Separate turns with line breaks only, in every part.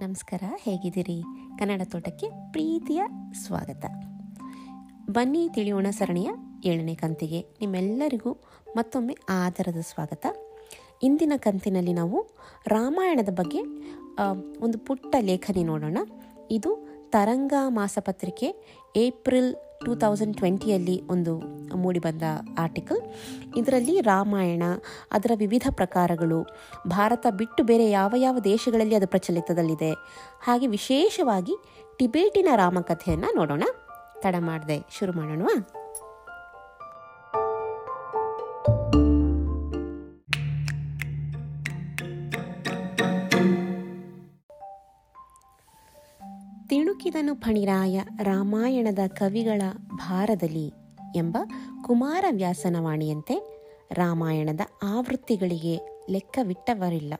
ನಮಸ್ಕಾರ, ಹೇಗಿದ್ದೀರಿ? ಕನ್ನಡ ತೋಟಕ್ಕೆ ಪ್ರೀತಿಯ ಸ್ವಾಗತ. ಬನ್ನಿ ತಿಳಿಯೋಣ ಸರಣಿಯ ಏಳನೇ ಕಂತಿಗೆ. ನಿಮ್ಮೆಲ್ಲರಿಗೂ ಮತ್ತೊಮ್ಮೆ ಆಧಾರದ ಸ್ವಾಗತ. ಇಂದಿನ ಕಂತಿನಲ್ಲಿ ನಾವು ರಾಮಾಯಣದ ಬಗ್ಗೆ ಒಂದು ಪುಟ್ಟ ಲೇಖನಿ ನೋಡೋಣ. ಇದು ತರಂಗ ಮಾಸಪತ್ರಿಕೆ ಏಪ್ರಿಲ್ ಟೂ ತೌಸಂಡ್ ಟ್ವೆಂಟಿಯಲ್ಲಿ ಒಂದು ಮೂಡಿಬಂದ ಆರ್ಟಿಕಲ್ ಇದರಲ್ಲಿ ರಾಮಾಯಣ, ಅದರ ವಿವಿಧ ಪ್ರಕಾರಗಳು, ಭಾರತ ಬಿಟ್ಟು ಬೇರೆ ಯಾವ ಯಾವ ದೇಶಗಳಲ್ಲಿ ಅದು ಪ್ರಚಲಿತದಲ್ಲಿದೆ. ಹಾಗೆ ವಿಶೇಷವಾಗಿ ಟಿಬೇಟಿನ ರಾಮಕಥೆಯನ್ನು ನೋಡೋಣ. ತಡ ಮಾಡಿದೆ, ಶುರು ಮಾಡೋಣ ತಿಣುಕಿದನು ಫಣಿರಾಯ ರಾಮಾಯಣದ ಕವಿಗಳ ಭಾರದಲ್ಲಿ ಎಂಬ ಕುಮಾರವ್ಯಾಸನ ವಾಣಿಯಂತೆ ರಾಮಾಯಣದ ಆವೃತ್ತಿಗಳಿಗೆ ಲೆಕ್ಕವಿಟ್ಟವರಿಲ್ಲ.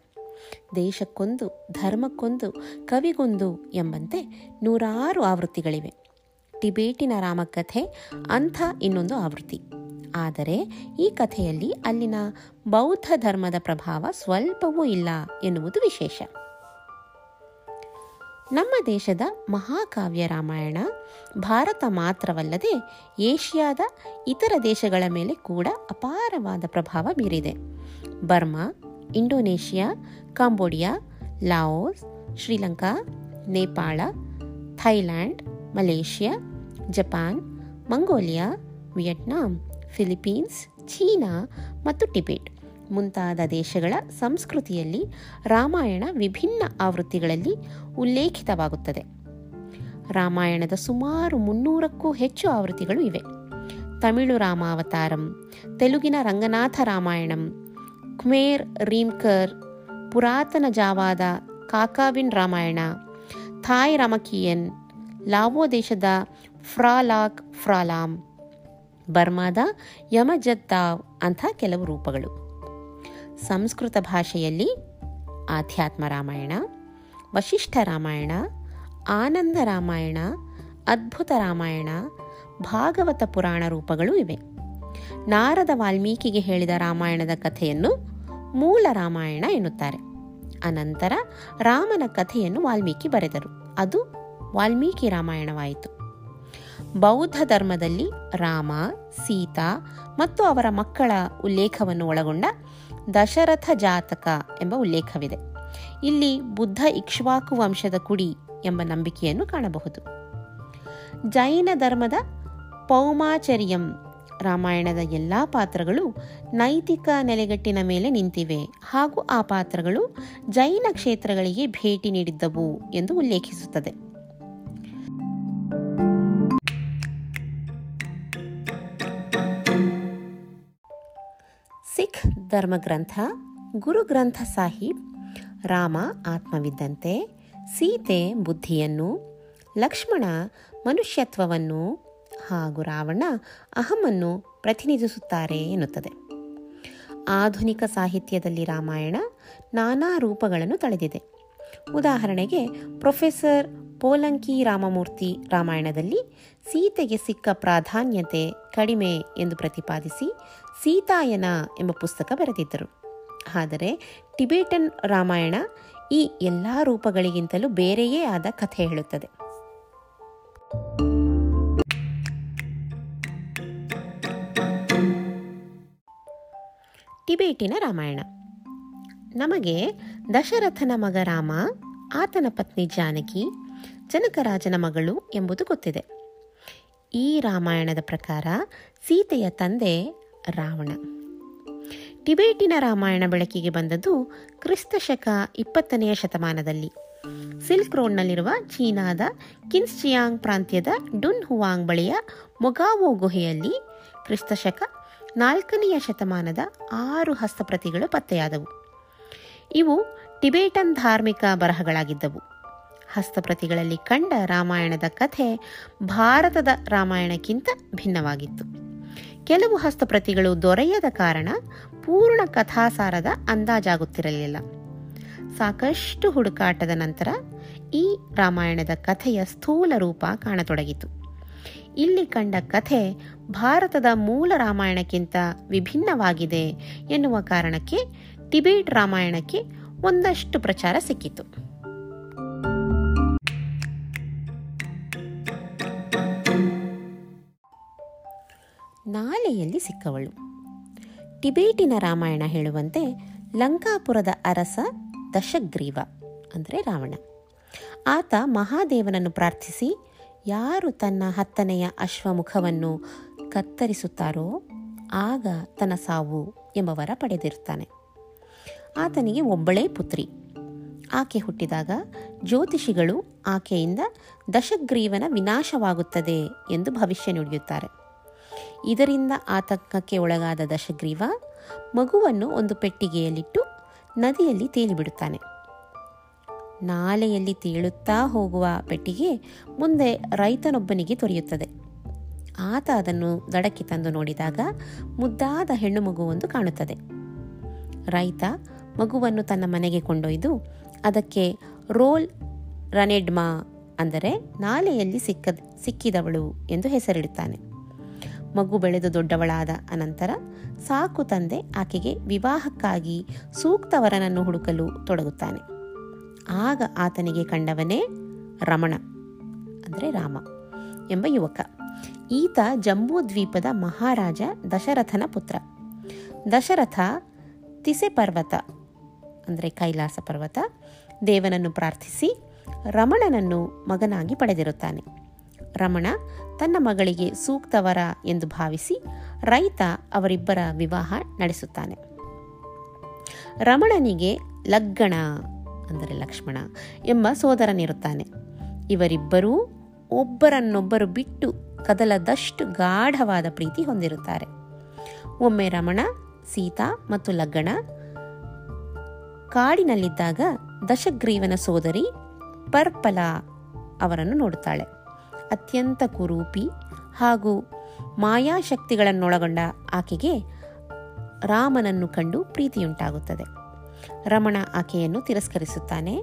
ದೇಶಕ್ಕೊಂದು, ಧರ್ಮಕ್ಕೊಂದು, ಕವಿಗೊಂದು ಎಂಬಂತೆ ನೂರಾರು ಆವೃತ್ತಿಗಳಿವೆ. ಟಿಬೇಟಿನ ರಾಮಕಥೆ ಅಂಥ ಇನ್ನೊಂದು ಆವೃತ್ತಿ. ಆದರೆ ಈ ಕಥೆಯಲ್ಲಿ ಅಲ್ಲಿನ ಬೌದ್ಧ ಧರ್ಮದ ಪ್ರಭಾವ ಸ್ವಲ್ಪವೂ ಇಲ್ಲ ಎನ್ನುವುದು ವಿಶೇಷ. ನಮ್ಮ ದೇಶದ ಮಹಾಕಾವ್ಯ ರಾಮಾಯಣ ಭಾರತ ಮಾತ್ರವಲ್ಲದೆ ಏಷ್ಯಾದ ಇತರ ದೇಶಗಳ ಮೇಲೆ ಕೂಡ ಅಪಾರವಾದ ಪ್ರಭಾವ ಬೀರಿದೆ. Burma, Indonesia, Cambodia, Laos, Sri Lanka, Nepal, Thailand, Malaysia, Japan, Mongolia, Vietnam, Philippines, China ಮತ್ತು ಟಿಬೆಟ್. ಮುಂತಾದ ದೇಶಗಳ ಸಂಸ್ಕೃತಿಯಲ್ಲಿ ರಾಮಾಯಣ ವಿಭಿನ್ನ ಆವೃತ್ತಿಗಳಲ್ಲಿ ಉಲ್ಲೇಖಿತವಾಗುತ್ತದೆ. ರಾಮಾಯಣದ ಸುಮಾರು ಮುನ್ನೂರಕ್ಕೂ ಹೆಚ್ಚು ಆವೃತ್ತಿಗಳು ಇವೆ. ತಮಿಳು ರಾಮಾವತಾರಂ, ತೆಲುಗಿನ ರಂಗನಾಥ ರಾಮಾಯಣಂ ಕ್ಮೇರ್ ರೀಮ್ಕರ್, ಪುರಾತನ ಜಾವಾದ Kakawin Ramayana, Thai Ramakien, Lao ದೇಶದ ಫ್ರಾಲಾಕ್ ಫ್ರಾಲಾಮ್, ಬರ್ಮಾದ ಯಮಜದ್ದಾವ್ ಅಂಥ ಕೆಲವು ರೂಪಗಳು. ಸಂಸ್ಕೃತ ಭಾಷೆಯಲ್ಲಿ ಆಧ್ಯಾತ್ಮ ರಾಮಾಯಣ, ವಶಿಷ್ಠ ರಾಮಾಯಣ, ಆನಂದ ರಾಮಾಯಣ, ಅದ್ಭುತ ರಾಮಾಯಣ, ಭಾಗವತ ಪುರಾಣ ರೂಪಗಳು ಇವೆ. ನಾರದ ವಾಲ್ಮೀಕಿಗೆ ಹೇಳಿದ ರಾಮಾಯಣದ ಕಥೆಯನ್ನು ಮೂಲ ರಾಮಾಯಣ ಎನ್ನುತ್ತಾರೆ. ಅನಂತರ ರಾಮನ ಕಥೆಯನ್ನು ವಾಲ್ಮೀಕಿ ಬರೆದರು. ಅದು ವಾಲ್ಮೀಕಿ ರಾಮಾಯಣವಾಯಿತು. ಬೌದ್ಧ ಧರ್ಮದಲ್ಲಿ ರಾಮ, ಸೀತಾ ಮತ್ತು ಅವರ ಮಕ್ಕಳ ಉಲ್ಲೇಖವನ್ನು ಒಳಗೊಂಡ ದಶರಥ ಜಾತಕ ಎಂಬ ಉಲ್ಲೇಖವಿದೆ. ಇಲ್ಲಿ ಬುದ್ಧ ಇಕ್ಷ್ವಾಕು ವಂಶದ ಕುಡಿ ಎಂಬ ನಂಬಿಕೆಯನ್ನು ಕಾಣಬಹುದು. ಜೈನ ಧರ್ಮದ ಪೌಮಾಚರ್ಯಂ ರಾಮಾಯಣದ ಎಲ್ಲ ಪಾತ್ರಗಳು ನೈತಿಕ ನೆಲೆಗಟ್ಟಿನ ಮೇಲೆ ನಿಂತಿವೆ ಹಾಗೂ ಆ ಪಾತ್ರಗಳು ಜೈನ ಕ್ಷೇತ್ರಗಳಿಗೆ ಭೇಟಿ ನೀಡಿದ್ದವು ಎಂದು ಉಲ್ಲೇಖಿಸುತ್ತದೆ. ಧರ್ಮಗ್ರಂಥ ಗುರು ಗ್ರಂಥ ಸಾಹಿಬ್, ರಾಮ ಆತ್ಮವಿದ್ದಂತೆ, ಸೀತೆ ಬುದ್ಧಿಯನ್ನು, ಲಕ್ಷ್ಮಣ ಮನುಷ್ಯತ್ವವನ್ನು ಹಾಗೂ ರಾವಣ ಅಹಮನ್ನು ಪ್ರತಿನಿಧಿಸುತ್ತಾರೆ ಎನ್ನುತ್ತದೆ. ಆಧುನಿಕ ಸಾಹಿತ್ಯದಲ್ಲಿ ರಾಮಾಯಣ ನಾನಾ ರೂಪಗಳನ್ನು ತಳೆದಿದೆ. ಉದಾಹರಣೆಗೆ, ಪ್ರೊಫೆಸರ್ ಪೋಲಂಕಿ ರಾಮಮೂರ್ತಿ ರಾಮಾಯಣದಲ್ಲಿ ಸೀತೆಗೆ ಸಿಕ್ಕ ಪ್ರಾಧಾನ್ಯತೆ ಕಡಿಮೆ ಎಂದು ಪ್ರತಿಪಾದಿಸಿ ಸೀತಾಯನ ಎಂಬ ಪುಸ್ತಕ ಬರೆದಿದ್ದರು. ಆದರೆ ಟಿಬೇಟನ್ ರಾಮಾಯಣ ಈ ಎಲ್ಲ ರೂಪಗಳಿಗಿಂತಲೂ ಬೇರೆಯೇ ಆದ ಕಥೆ ಹೇಳುತ್ತದೆ. ಟಿಬೇಟಿನ ರಾಮಾಯಣ. ನಮಗೆ ದಶರಥನ ಮಗ ರಾಮ, ಆತನ ಪತ್ನಿ ಜಾನಕಿ ಜನಕರಾಜನ ಮಗಳು ಎಂಬುದು ಗೊತ್ತಿದೆ. ಈ ರಾಮಾಯಣದ ಪ್ರಕಾರ ಸೀತೆಯ ತಂದೆ ರಾವಣ. ಟಿಬೇಟಿನ ರಾಮಾಯಣ ಬೆಳಕಿಗೆ ಬಂದದ್ದು ಕ್ರಿಸ್ತ ಶಕ ಇಪ್ಪತ್ತನೆಯ ಶತಮಾನದಲ್ಲಿ. ಸಿಲ್ಕ್ ರೋಡ್ನಲ್ಲಿರುವ ಚೀನಾದ ಕಿನ್ಸ್ಚಿಯಾಂಗ್ ಪ್ರಾಂತ್ಯದ ಡುನ್ ಹುವಾಂಗ್ ಬಳಿಯ ಮೊಗಾವೋ ಗುಹೆಯಲ್ಲಿ ಕ್ರಿಸ್ತ ಶಕ ನಾಲ್ಕನೆಯ ಶತಮಾನದ ಆರು ಹಸ್ತಪ್ರತಿಗಳು ಪತ್ತೆಯಾದವು. ಇವು ಟಿಬೇಟನ್ ಧಾರ್ಮಿಕ ಬರಹಗಳಾಗಿದ್ದವು. ಹಸ್ತಪ್ರತಿಗಳಲ್ಲಿ ಕಂಡ ರಾಮಾಯಣದ ಕಥೆ ಭಾರತದ ರಾಮಾಯಣಕ್ಕಿಂತ ಭಿನ್ನವಾಗಿತ್ತು. ಕೆಲವು ಹಸ್ತಪ್ರತಿಗಳು ದೊರೆಯದ ಕಾರಣ ಪೂರ್ಣ ಕಥಾಸಾರದ ಅಂದಾಜಾಗುತ್ತಿರಲಿಲ್ಲ. ಸಾಕಷ್ಟು ಹುಡುಕಾಟದ ನಂತರ ಈ ರಾಮಾಯಣದ ಕಥೆಯ ಸ್ಥೂಲ ರೂಪ ಕಾಣತೊಡಗಿತು. ಇಲ್ಲಿ ಕಂಡ ಕಥೆ ಭಾರತದ ಮೂಲ ರಾಮಾಯಣಕ್ಕಿಂತ ವಿಭಿನ್ನವಾಗಿದೆ ಎನ್ನುವ ಕಾರಣಕ್ಕೆ ಟಿಬೇಟ್ ರಾಮಾಯಣಕ್ಕೆ ಒಂದಷ್ಟು ಪ್ರಚಾರ ಸಿಕ್ಕಿತು. ನಾಲೆಯಲ್ಲಿ ಸಿಕ್ಕವಳು. ಟಿಬೇಟಿನ ರಾಮಾಯಣ ಹೇಳುವಂತೆ ಲಂಕಾಪುರದ ಅರಸ ದಶಗ್ರೀವ, ಅಂದರೆ ರಾವಣ. ಆತ ಮಹಾದೇವನನ್ನು ಪ್ರಾರ್ಥಿಸಿ, ಯಾರು ತನ್ನ ಹತ್ತನೆಯ ಅಶ್ವಮುಖವನ್ನು ಕತ್ತರಿಸುತ್ತಾರೋ, ಆಗ ತನ್ನ ಸಾವು ಎಂಬ ವರ ಪಡೆದಿರುತ್ತಾನೆ. ಆತನಿಗೆ ಒಬ್ಬಳೇ ಪುತ್ರಿ. ಆಕೆ ಹುಟ್ಟಿದಾಗ ಜ್ಯೋತಿಷಿಗಳು ಆಕೆಯಿಂದ ದಶಗ್ರೀವನ ವಿನಾಶವಾಗುತ್ತದೆ ಎಂದು ಭವಿಷ್ಯ ನುಡಿಯುತ್ತಾರೆ. ಇದರಿಂದ ಆತಂಕಕ್ಕೆ ಒಳಗಾದ ದಶಗ್ರೀವ ಮಗುವನ್ನು ಒಂದು ಪೆಟ್ಟಿಗೆಯಲ್ಲಿಟ್ಟು ನದಿಯಲ್ಲಿ ತೇಲಿಬಿಡುತ್ತಾನೆ. ನಾಲೆಯಲ್ಲಿ ತೇಳುತ್ತಾ ಹೋಗುವ ಪೆಟ್ಟಿಗೆ ಮುಂದೆ ರೈತನೊಬ್ಬನಿಗೆ ತೊರೆಯುತ್ತದೆ ಆತ ಅದನ್ನು ದಡಕ್ಕೆ ತಂದು ನೋಡಿದಾಗ ಮುದ್ದಾದ ಹೆಣ್ಣು ಮಗುವೊಂದು ಕಾಣುತ್ತದೆ. ರೈತ ಮಗುವನ್ನು ತನ್ನ ಮನೆಗೆ ಕೊಂಡೊಯ್ದು ಅದಕ್ಕೆ ರೋಲ್ ರನೆಡ್ಮಾ ಅಂದರೆ ನಾಲೆಯಲ್ಲಿ ಸಿಕ್ಕ ಸಿಕ್ಕಿದವಳು ಎಂದು ಹೆಸರಿಡುತ್ತಾನೆ. ಮಗು ಬೆಳೆದು ದೊಡ್ಡವಳಾದ ಅನಂತರ ಸಾಕು ತಂದೆ ಆಕೆಗೆ ವಿವಾಹಕ್ಕಾಗಿ ಸೂಕ್ತವರನನ್ನು ಹುಡುಕಲು ತೊಡಗುತ್ತಾನೆ. ಆಗ ಆತನಿಗೆ ಕಂಡವನೇ ರಮಣ, ಅಂದರೆ ರಾಮ ಎಂಬ ಯುವಕ. ಈತ ಜಂಬೂ ದ್ವೀಪದ ಮಹಾರಾಜ ದಶರಥನ ಪುತ್ರ. ದಶರಥ ತಿಸೆ ಪರ್ವತ, ಅಂದರೆ ಕೈಲಾಸ ಪರ್ವತ, ದೇವನನ್ನು ಪ್ರಾರ್ಥಿಸಿ ರಮಣನನ್ನು ಮಗನಾಗಿ ಪಡೆದಿರುತ್ತಾನೆ. ರಮಣ ತನ್ನ ಮಗಳಿಗೆ ಸೂಕ್ತವರ ಎಂದು ಭಾವಿಸಿ ರೈತ ಅವರಿಬ್ಬರ ವಿವಾಹ ನಡೆಸುತ್ತಾನೆ. ರಮಣನಿಗೆ ಲಗ್ಗಣ ಅಂದರೆ ಲಕ್ಷ್ಮಣ ಎಂಬ ಸೋದರನಿರುತ್ತಾನೆ ಇವರಿಬ್ಬರೂ ಒಬ್ಬರನ್ನೊಬ್ಬರು ಬಿಟ್ಟು ಕದಲದಷ್ಟು ಗಾಢವಾದ ಪ್ರೀತಿ ಹೊಂದಿರುತ್ತಾರೆ. ಒಮ್ಮೆ ರಮಣ, ಸೀತಾ ಮತ್ತು ಲಗ್ಗಣ ಕಾಡಿನಲ್ಲಿದ್ದಾಗ ದಶಗ್ರೀವನ ಸೋದರಿ ಪರ್ಪಲ ಅವರನ್ನು ನೋಡುತ್ತಾಳೆ. ಅತ್ಯಂತ ಕುರೂಪಿ ಹಾಗೂ ಮಾಯಾಶಕ್ತಿಗಳನ್ನೊಳಗೊಂಡ ಆಕೆಗೆ ರಾಮನನ್ನು ಕಂಡು ಪ್ರೀತಿಯುಂಟಾಗುತ್ತದೆ. ರಮಣ ಆಕೆಯನ್ನು ತಿರಸ್ಕರಿಸುತ್ತಾನೆ.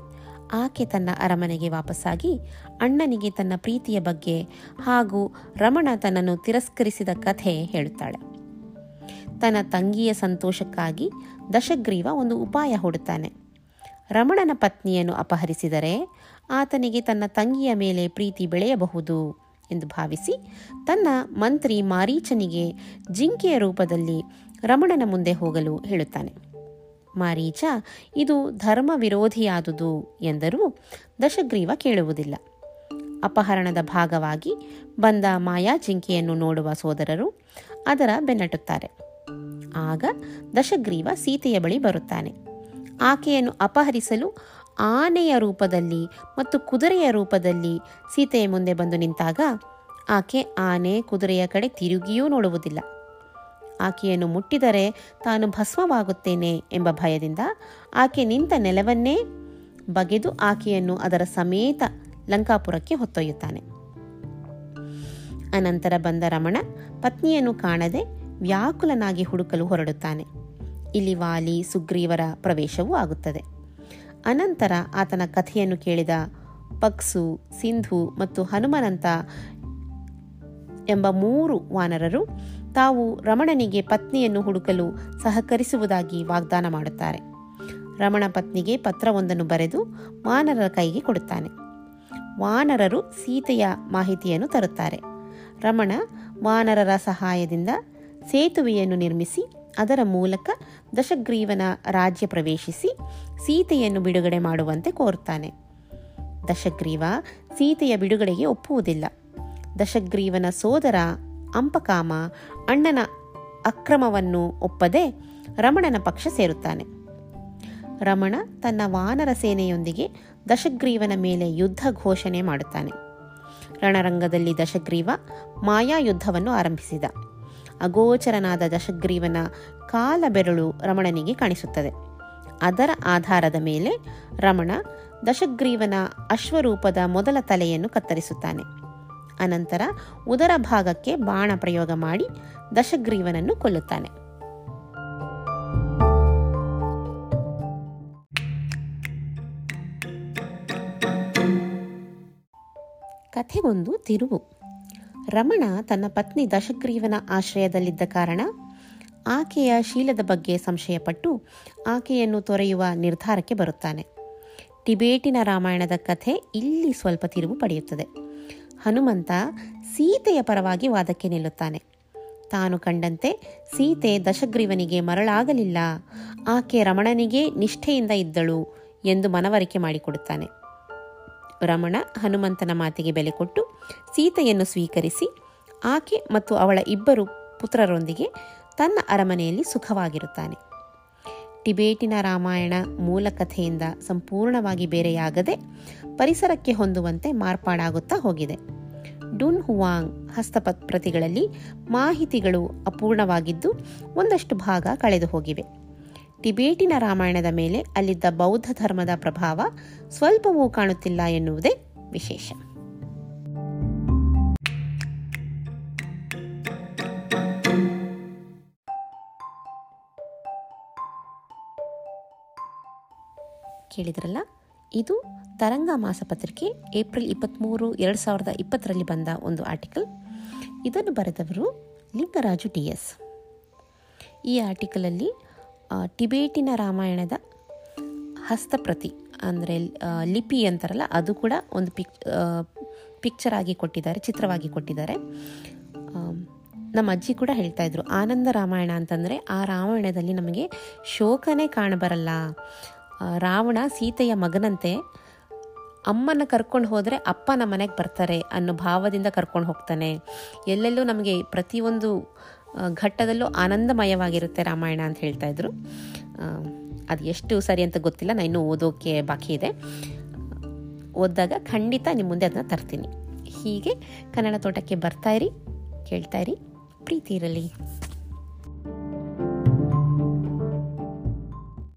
ಆಕೆ ತನ್ನ ಅರಮನೆಗೆ ವಾಪಸ್ಸಾಗಿ ಅಣ್ಣನಿಗೆ ತನ್ನ ಪ್ರೀತಿಯ ಬಗ್ಗೆ ಹಾಗೂ ರಮಣ ತನ್ನನ್ನು ತಿರಸ್ಕರಿಸಿದ ಕಥೆ ಹೇಳುತ್ತಾಳೆ. ತನ್ನ ತಂಗಿಯ ಸಂತೋಷಕ್ಕಾಗಿ ದಶಗ್ರೀವ ಒಂದು ಉಪಾಯ ಹೂಡುತ್ತಾನೆ. ರಮಣನ ಪತ್ನಿಯನ್ನು ಅಪಹರಿಸಿದರೆ ಆತನಿಗೆ ತನ್ನ ತಂಗಿಯ ಮೇಲೆ ಪ್ರೀತಿ ಬೆಳೆಯಬಹುದು ಎಂದು ಭಾವಿಸಿ ತನ್ನ ಮಂತ್ರಿ ಮಾರೀಚನಿಗೆ ಜಿಂಕೆಯ ರೂಪದಲ್ಲಿ ರಮಣನ ಮುಂದೆ ಹೋಗಲು ಹೇಳುತ್ತಾನೆ. ಮಾರೀಚ, ಇದು ಧರ್ಮ ವಿರೋಧಿಯಾದುದು ಎಂದರೂ ದಶಗ್ರೀವ ಕೇಳುವುದಿಲ್ಲ. ಅಪಹರಣದ ಭಾಗವಾಗಿ ಬಂದ ಮಾಯಾ ಜಿಂಕೆಯನ್ನು ನೋಡುವ ಸೋದರರು ಅದರ ಬೆನ್ನಟ್ಟುತ್ತಾರೆ. ಆಗ ದಶಗ್ರೀವ ಸೀತೆಯ ಬಳಿ ಬರುತ್ತಾನೆ. ಆಕೆಯನ್ನು ಅಪಹರಿಸಲು ಆನೆಯ ರೂಪದಲ್ಲಿ ಮತ್ತು ಕುದುರೆಯ ರೂಪದಲ್ಲಿ ಸೀತೆಯ ಮುಂದೆ ಬಂದು ನಿಂತಾಗ ಆಕೆ ಆನೆ ಕುದುರೆಯ ಕಡೆ ತಿರುಗಿಯೂ ನೋಡುವುದಿಲ್ಲ. ಆಕೆಯನ್ನು ಮುಟ್ಟಿದರೆ ತಾನು ಭಸ್ಮವಾಗುತ್ತೇನೆ ಎಂಬ ಭಯದಿಂದ ಆಕೆ ನಿಂತ ನೆಲವನ್ನೇ ಬಗೆದು ಆಕೆಯನ್ನು ಅದರ ಸಮೇತ ಲಂಕಾಪುರಕ್ಕೆ ಹೊತ್ತೊಯ್ಯುತ್ತಾನೆ. ಅನಂತರ ಬಂದ ರಮಣ ಪತ್ನಿಯನ್ನು ಕಾಣದೆ ವ್ಯಾಕುಲನಾಗಿ ಹುಡುಕಲು ಹೊರಡುತ್ತಾನೆ. ಇಲ್ಲಿ ವಾಲಿ ಸುಗ್ರೀವರ ಪ್ರವೇಶವೂ ಆಗುತ್ತದೆ. ಅನಂತರ ಆತನ ಕಥೆಯನ್ನು ಕೇಳಿದ ಪಕ್ಸು, ಸಿಂಧು ಮತ್ತು ಹನುಮನಂತ ಎಂಬ ಮೂರು ವಾನರರು ತಾವು ರಮಣನಿಗೆ ಪತ್ನಿಯನ್ನು ಹುಡುಕಲು ಸಹಕರಿಸುವುದಾಗಿ ವಾಗ್ದಾನ ಮಾಡುತ್ತಾರೆ. ರಮಣ ಪತ್ನಿಗೆ ಪತ್ರವೊಂದನ್ನು ಬರೆದು ವಾನರರ ಕೈಗೆ ಕೊಡುತ್ತಾನೆ. ವಾನರರು ಸೀತೆಯ ಮಾಹಿತಿಯನ್ನು ತರುತ್ತಾರೆ. ರಮಣ ವಾನರರ ಸಹಾಯದಿಂದ ಸೇತುವೆಯನ್ನು ನಿರ್ಮಿಸಿ ಅದರ ಮೂಲಕ ದಶಗ್ರೀವನ ರಾಜ್ಯ ಪ್ರವೇಶಿಸಿ ಸೀತೆಯನ್ನು ಬಿಡುಗಡೆ ಮಾಡುವಂತೆ ಕೋರ್ತಾನೆ ದಶಗ್ರೀವ ಸೀತೆಯ ಬಿಡುಗಡೆಗೆ ಒಪ್ಪುವುದಿಲ್ಲ. ದಶಗ್ರೀವನ ಸೋದರ ಅಂಪಕಾಮ ಅಣ್ಣನ ಅಕ್ರಮವನ್ನು ಒಪ್ಪದೆ ರಮಣನ ಪಕ್ಷ ಸೇರುತ್ತಾನೆ. ರಮಣ ತನ್ನ ವಾನರ ಸೇನೆಯೊಂದಿಗೆ ದಶಗ್ರೀವನ ಮೇಲೆ ಯುದ್ಧ ಘೋಷಣೆ ಮಾಡುತ್ತಾನೆ. ರಣರಂಗದಲ್ಲಿ ದಶಗ್ರೀವ ಮಾಯಾ ಯುದ್ಧವನ್ನು ಆರಂಭಿಸಿದ. ಅಗೋಚರನಾದ ದಶಗ್ರೀವನ ಕಾಲ ಬೆರಳು ರಮಣನಿಗೆ ಕಾಣಿಸುತ್ತದೆ. ಅದರ ಆಧಾರದ ಮೇಲೆ ರಮಣ ದಶಗ್ರೀವನ ಅಶ್ವರೂಪದ ಮೊದಲ ತಲೆಯನ್ನು ಕತ್ತರಿಸುತ್ತಾನೆ. ಅನಂತರ ಉದರ ಭಾಗಕ್ಕೆ ಬಾಣ ಪ್ರಯೋಗ ಮಾಡಿ ದಶಗ್ರೀವನನ್ನು ಕೊಲ್ಲುತ್ತಾನೆ. ಕಥೆಗೊಂದು ತಿರುವು. ರಮಣ ತನ್ನ ಪತ್ನಿ ದಶಗ್ರೀವನ ಆಶ್ರಯದಲ್ಲಿದ್ದ ಕಾರಣ ಆಕೆಯ ಶೀಲದ ಬಗ್ಗೆ ಸಂಶಯಪಟ್ಟು ಆಕೆಯನ್ನು ತೊರೆಯುವ ನಿರ್ಧಾರಕ್ಕೆ ಬರುತ್ತಾನೆ. ಟಿಬೇಟಿನ ರಾಮಾಯಣದ ಕಥೆ ಇಲ್ಲಿ ಸ್ವಲ್ಪ ತಿರುವು ಪಡೆಯುತ್ತದೆ. ಹನುಮಂತ ಸೀತೆಯ ಪರವಾಗಿ ವಾದಕ್ಕೆ ನಿಲ್ಲುತ್ತಾನೆ. ತಾನು ಕಂಡಂತೆ ಸೀತೆ ದಶಗ್ರೀವನಿಗೆ ಮರಳಾಗಲಿಲ್ಲ. ಆಕೆ ರಮಣನಿಗೆ ನಿಷ್ಠೆಯಿಂದ ಇದ್ದಳು ಎಂದು ಮನವರಿಕೆ ಮಾಡಿಕೊಡುತ್ತಾನೆ. ರಮಣ ಹನುಮಂತನ ಮಾತಿಗೆ ಬೆಲೆ ಕೊಟ್ಟು ಸೀತೆಯನ್ನು ಸ್ವೀಕರಿಸಿ ಆಕೆ ಮತ್ತು ಅವಳ ಇಬ್ಬರು ಪುತ್ರರೊಂದಿಗೆ ತನ್ನ ಅರಮನೆಯಲ್ಲಿ ಸುಖವಾಗಿರುತ್ತಾನೆ. ಟಿಬೇಟಿನ ರಾಮಾಯಣ ಮೂಲ ಕಥೆಯಿಂದ ಸಂಪೂರ್ಣವಾಗಿ ಬೇರೆಯಾಗದೆ ಪರಿಸರಕ್ಕೆ ಹೊಂದುವಂತೆ ಮಾರ್ಪಾಡಾಗುತ್ತಾ ಹೋಗಿದೆ. ಡುನ್ ಹುವಾಂಗ್ ಹಸ್ತಪ್ರತಿಗಳಲ್ಲಿ ಮಾಹಿತಿಗಳು ಅಪೂರ್ಣವಾಗಿದ್ದು ಒಂದಷ್ಟು ಭಾಗ ಕಳೆದು ಹೋಗಿವೆ ಟಿಬೇಟಿನ ರಾಮಾಯಣದ ಮೇಲೆ ಅಲ್ಲಿದ್ದ ಬೌದ್ಧ ಧರ್ಮದ ಪ್ರಭಾವ ಸ್ವಲ್ಪವೂ ಕಾಣುತ್ತಿಲ್ಲ ಎನ್ನುವುದೇ ವಿಶೇಷ. ಕೇಳಿದ್ರಲ್ಲ, ಇದು ತರಂಗ ಮಾಸಪತ್ರಿಕೆ ಏಪ್ರಿಲ್ ಇಪ್ಪತ್ತ್ಮೂರು ಎರಡು ಸಾವಿರದ ಇಪ್ಪತ್ತರಲ್ಲಿ ಬಂದ ಒಂದು ಆರ್ಟಿಕಲ್. ಇದನ್ನು ಬರೆದವರು ಲಿಂಗರಾಜು ಡಿ ಎಸ್. ಈ ಆರ್ಟಿಕಲಲ್ಲಿ ಟಿಬೇಟಿನ ರಾಮಾಯಣದ ಹಸ್ತಪ್ರತಿ, ಅಂದರೆ ಲಿಪಿ ಅಂತಾರಲ್ಲ, ಅದು ಕೂಡ ಒಂದು ಪಿಕ್ ಪಿಕ್ಚರ್ ಆಗಿ ಕೊಟ್ಟಿದ್ದಾರೆ, ಚಿತ್ರವಾಗಿ ಕೊಟ್ಟಿದ್ದಾರೆ. ನಮ್ಮ ಅಜ್ಜಿ ಕೂಡ ಹೇಳ್ತಾ ಇದ್ರು, ಆನಂದ ರಾಮಾಯಣ ಅಂತಂದರೆ ಆ ರಾಮಾಯಣದಲ್ಲಿ ನಮಗೆ ಶೋಕನೇ ಕಾಣಬರಲ್ಲ. ರಾವಣ ಸೀತೆಯ ಮಗನಂತೆ ಅಮ್ಮನ ಕರ್ಕೊಂಡು ಹೋದರೆ ಅಪ್ಪ ನಮ್ಮ ಮನೆಗೆ ಬರ್ತಾರೆ ಅನ್ನೋ ಭಾವದಿಂದ ಕರ್ಕೊಂಡು ಹೋಗ್ತಾನೆ. ಎಲ್ಲೆಲ್ಲೂ ನಮಗೆ ಪ್ರತಿಯೊಂದು ಘಟ್ಟದಲ್ಲೂ ಆನಂದಮಯವಾಗಿರುತ್ತೆ ರಾಮಾಯಣ ಅಂತ ಹೇಳ್ತಾ ಇದ್ರು. ಅದು ಎಷ್ಟು ಸರಿ ಅಂತ ಗೊತ್ತಿಲ್ಲ ನಾನು ಇನ್ನೂ ಓದೋಕ್ಕೆ ಬಾಕಿ ಇದೆ. ಓದಿದಾಗ ಖಂಡಿತ ನಿಮ್ಮ ಮುಂದೆ ಅದನ್ನ ತರ್ತೀನಿ. ಹೀಗೆ ಕನ್ನಡ ತೋಟಕ್ಕೆ ಬರ್ತಾ ಕೇಳ್ತಾ ಇರಿ, ಪ್ರೀತಿ ಇರಲಿ.